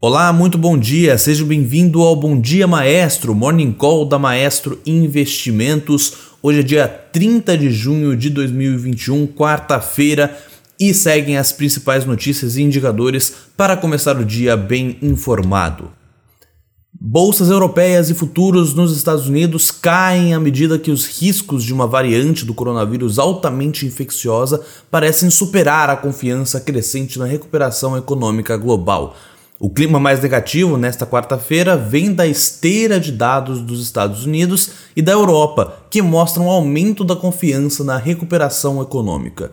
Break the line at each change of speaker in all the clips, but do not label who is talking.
Olá, muito bom dia, seja bem-vindo ao Bom Dia Maestro, Morning Call da Maestro Investimentos. Hoje é dia 30 de junho de 2021, quarta-feira, e seguem as principais notícias e indicadores para começar o dia bem informado. Bolsas europeias e futuros nos Estados Unidos caem à medida que os riscos de uma variante do coronavírus altamente infecciosa parecem superar a confiança crescente na recuperação econômica global. O clima mais negativo nesta quarta-feira vem da esteira de dados dos Estados Unidos e da Europa, que mostram um aumento da confiança na recuperação econômica.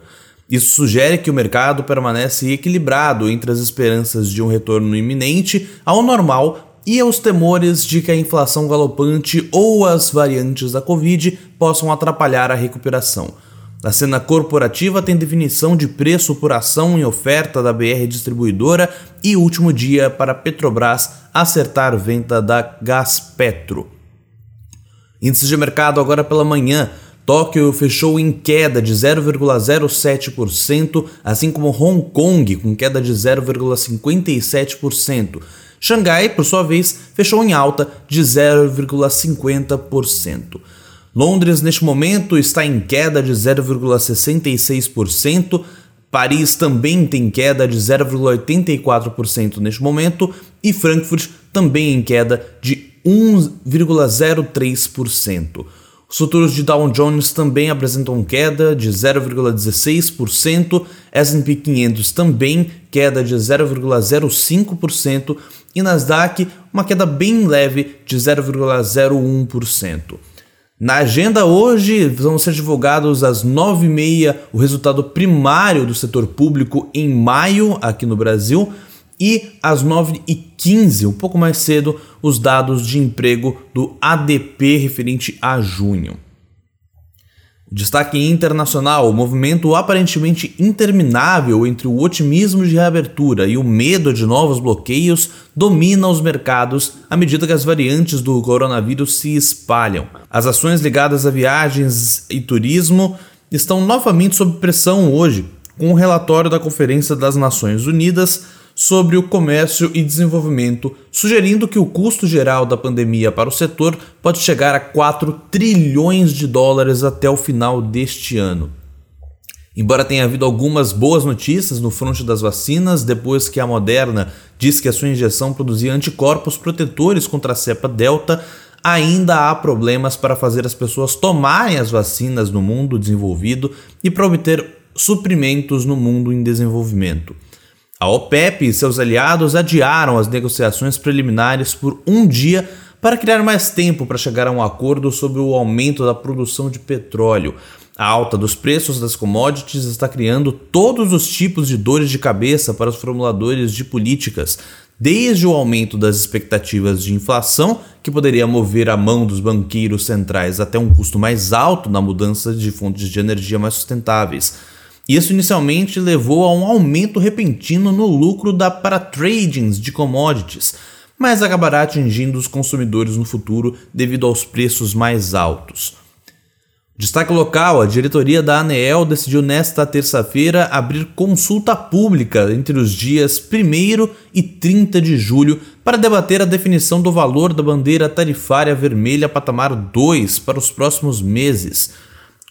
Isso sugere que o mercado permanece equilibrado entre as esperanças de um retorno iminente ao normal e os temores de que a inflação galopante ou as variantes da Covid possam atrapalhar a recuperação. A cena corporativa tem definição de preço por ação em oferta da BR Distribuidora e último dia para Petrobras acertar venda da Gaspetro. Índice de mercado agora pela manhã. Tóquio fechou em queda de 0,07%, assim como Hong Kong com queda de 0,57%. Xangai, por sua vez, fechou em alta de 0,50%. Londres, neste momento, está em queda de 0,66%. Paris também tem queda de 0,84% neste momento. E Frankfurt também em queda de 1,03%. Os futuros de Dow Jones também apresentam queda de 0,16%, S&P 500 também queda de 0,05% e Nasdaq uma queda bem leve de 0,01%. Na agenda hoje vão ser divulgados às 9h30 o resultado primário do setor público em maio aqui no Brasil e às 9h15, um pouco mais cedo, os dados de emprego do ADP referente a junho. Destaque internacional: o movimento aparentemente interminável entre o otimismo de reabertura e o medo de novos bloqueios domina os mercados à medida que as variantes do coronavírus se espalham. As ações ligadas a viagens e turismo estão novamente sob pressão hoje, com o relatório da Conferência das Nações Unidas sobre o comércio e desenvolvimento, sugerindo que o custo geral da pandemia para o setor pode chegar a 4 trilhões de dólares até o final deste ano. Embora tenha havido algumas boas notícias no fronte das vacinas, depois que a Moderna diz que a sua injeção produzia anticorpos protetores contra a cepa Delta, ainda há problemas para fazer as pessoas tomarem as vacinas no mundo desenvolvido e para obter suprimentos no mundo em desenvolvimento. A OPEP e seus aliados adiaram as negociações preliminares por um dia para criar mais tempo para chegar a um acordo sobre o aumento da produção de petróleo. A alta dos preços das commodities está criando todos os tipos de dores de cabeça para os formuladores de políticas, desde o aumento das expectativas de inflação, que poderia mover a mão dos banqueiros centrais até um custo mais alto na mudança de fontes de energia mais sustentáveis isso inicialmente levou a um aumento repentino no lucro da para tradings de commodities, mas acabará atingindo os consumidores no futuro devido aos preços mais altos. Destaque local: a diretoria da ANEEL decidiu nesta terça-feira abrir consulta pública entre os dias 1 e 30 de julho para debater a definição do valor da bandeira tarifária vermelha patamar 2 para os próximos meses.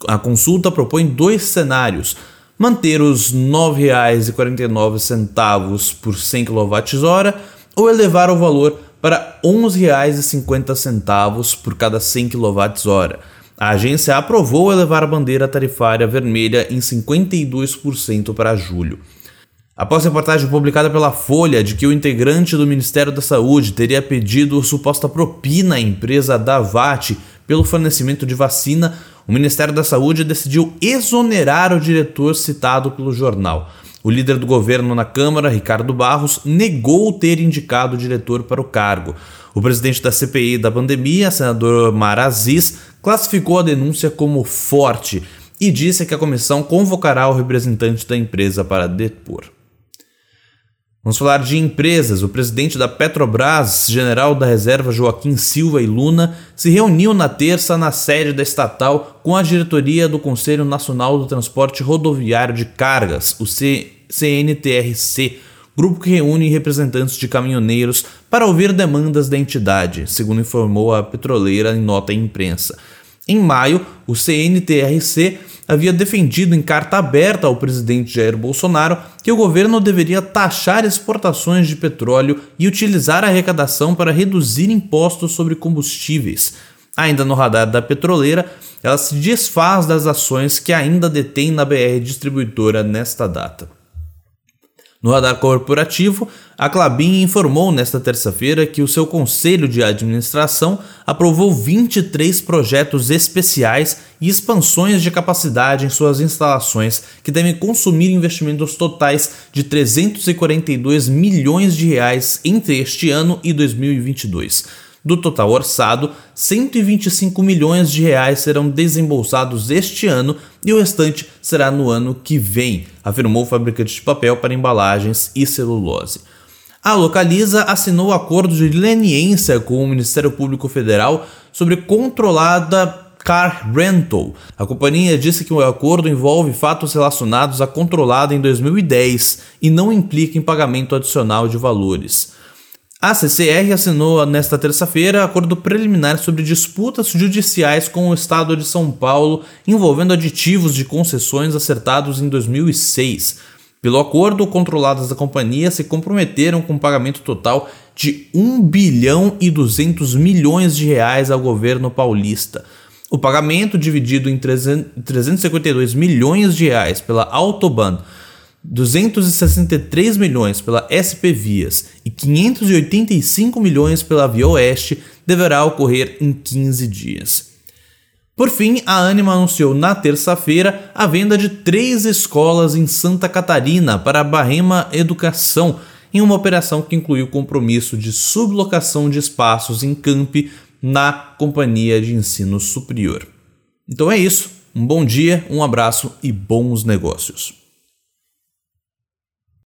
A consulta propõe dois cenários manter os R$ 9,49 por 100 kWh ou elevar o valor para R$ 11,50 por cada 100 kWh. A agência aprovou elevar a bandeira tarifária vermelha em 52% para julho. Após reportagem publicada pela Folha de que o integrante do Ministério da Saúde teria pedido suposta propina à empresa Davat pelo fornecimento de vacina, o Ministério da Saúde decidiu exonerar o diretor citado pelo jornal. O líder do governo na Câmara, Ricardo Barros, negou ter indicado o diretor para o cargo. O presidente da CPI da pandemia, senador Mar Aziz, classificou a denúncia como forte e disse que a comissão convocará o representante da empresa para depor. Vamos falar de empresas. O presidente da Petrobras, general da reserva Joaquim Silva e Luna, se reuniu na terça na sede da estatal com a diretoria do Conselho Nacional do Transporte Rodoviário de Cargas, o CNTRC, grupo que reúne representantes de caminhoneiros para ouvir demandas da entidade, segundo informou a petroleira em nota à imprensa. Em maio, o CNTRC havia defendido em carta aberta ao presidente Jair Bolsonaro que o governo deveria taxar exportações de petróleo e utilizar a arrecadação para reduzir impostos sobre combustíveis. Ainda no radar da petroleira, ela se desfaz das ações que ainda detém na BR distribuidora nesta data. No radar corporativo, a Clabin informou nesta terça-feira que o seu conselho de administração aprovou 23 projetos especiais e expansões de capacidade em suas instalações que devem consumir investimentos totais de 342 milhões de reais entre este ano e 2022. Do total orçado, 125 milhões de reais serão desembolsados este ano e o restante será no ano que vem, afirmou o fabricante de papel para embalagens e celulose. A Localiza assinou acordo de leniência com o Ministério Público Federal sobre controlada Car Rental. A companhia disse que o acordo envolve fatos relacionados à controlada em 2010 e não implica em pagamento adicional de valores. A CCR assinou nesta terça-feira acordo preliminar sobre disputas judiciais com o Estado de São Paulo envolvendo aditivos de concessões acertados em 2006. Pelo acordo, controladas da companhia se comprometeram com um pagamento total de 1 bilhão e 200 milhões de reais ao governo paulista. O pagamento, dividido em 352 milhões de reais pela Autobahn, 263 milhões pela SP Vias e 585 milhões pela Via Oeste deverá ocorrer em 15 dias. Por fim, a Anima anunciou na terça-feira a venda de três escolas em Santa Catarina para a Barrema Educação, em uma operação que incluiu o compromisso de sublocação de espaços em campi na Companhia de Ensino Superior. Então é isso. Um bom dia, um abraço e bons negócios.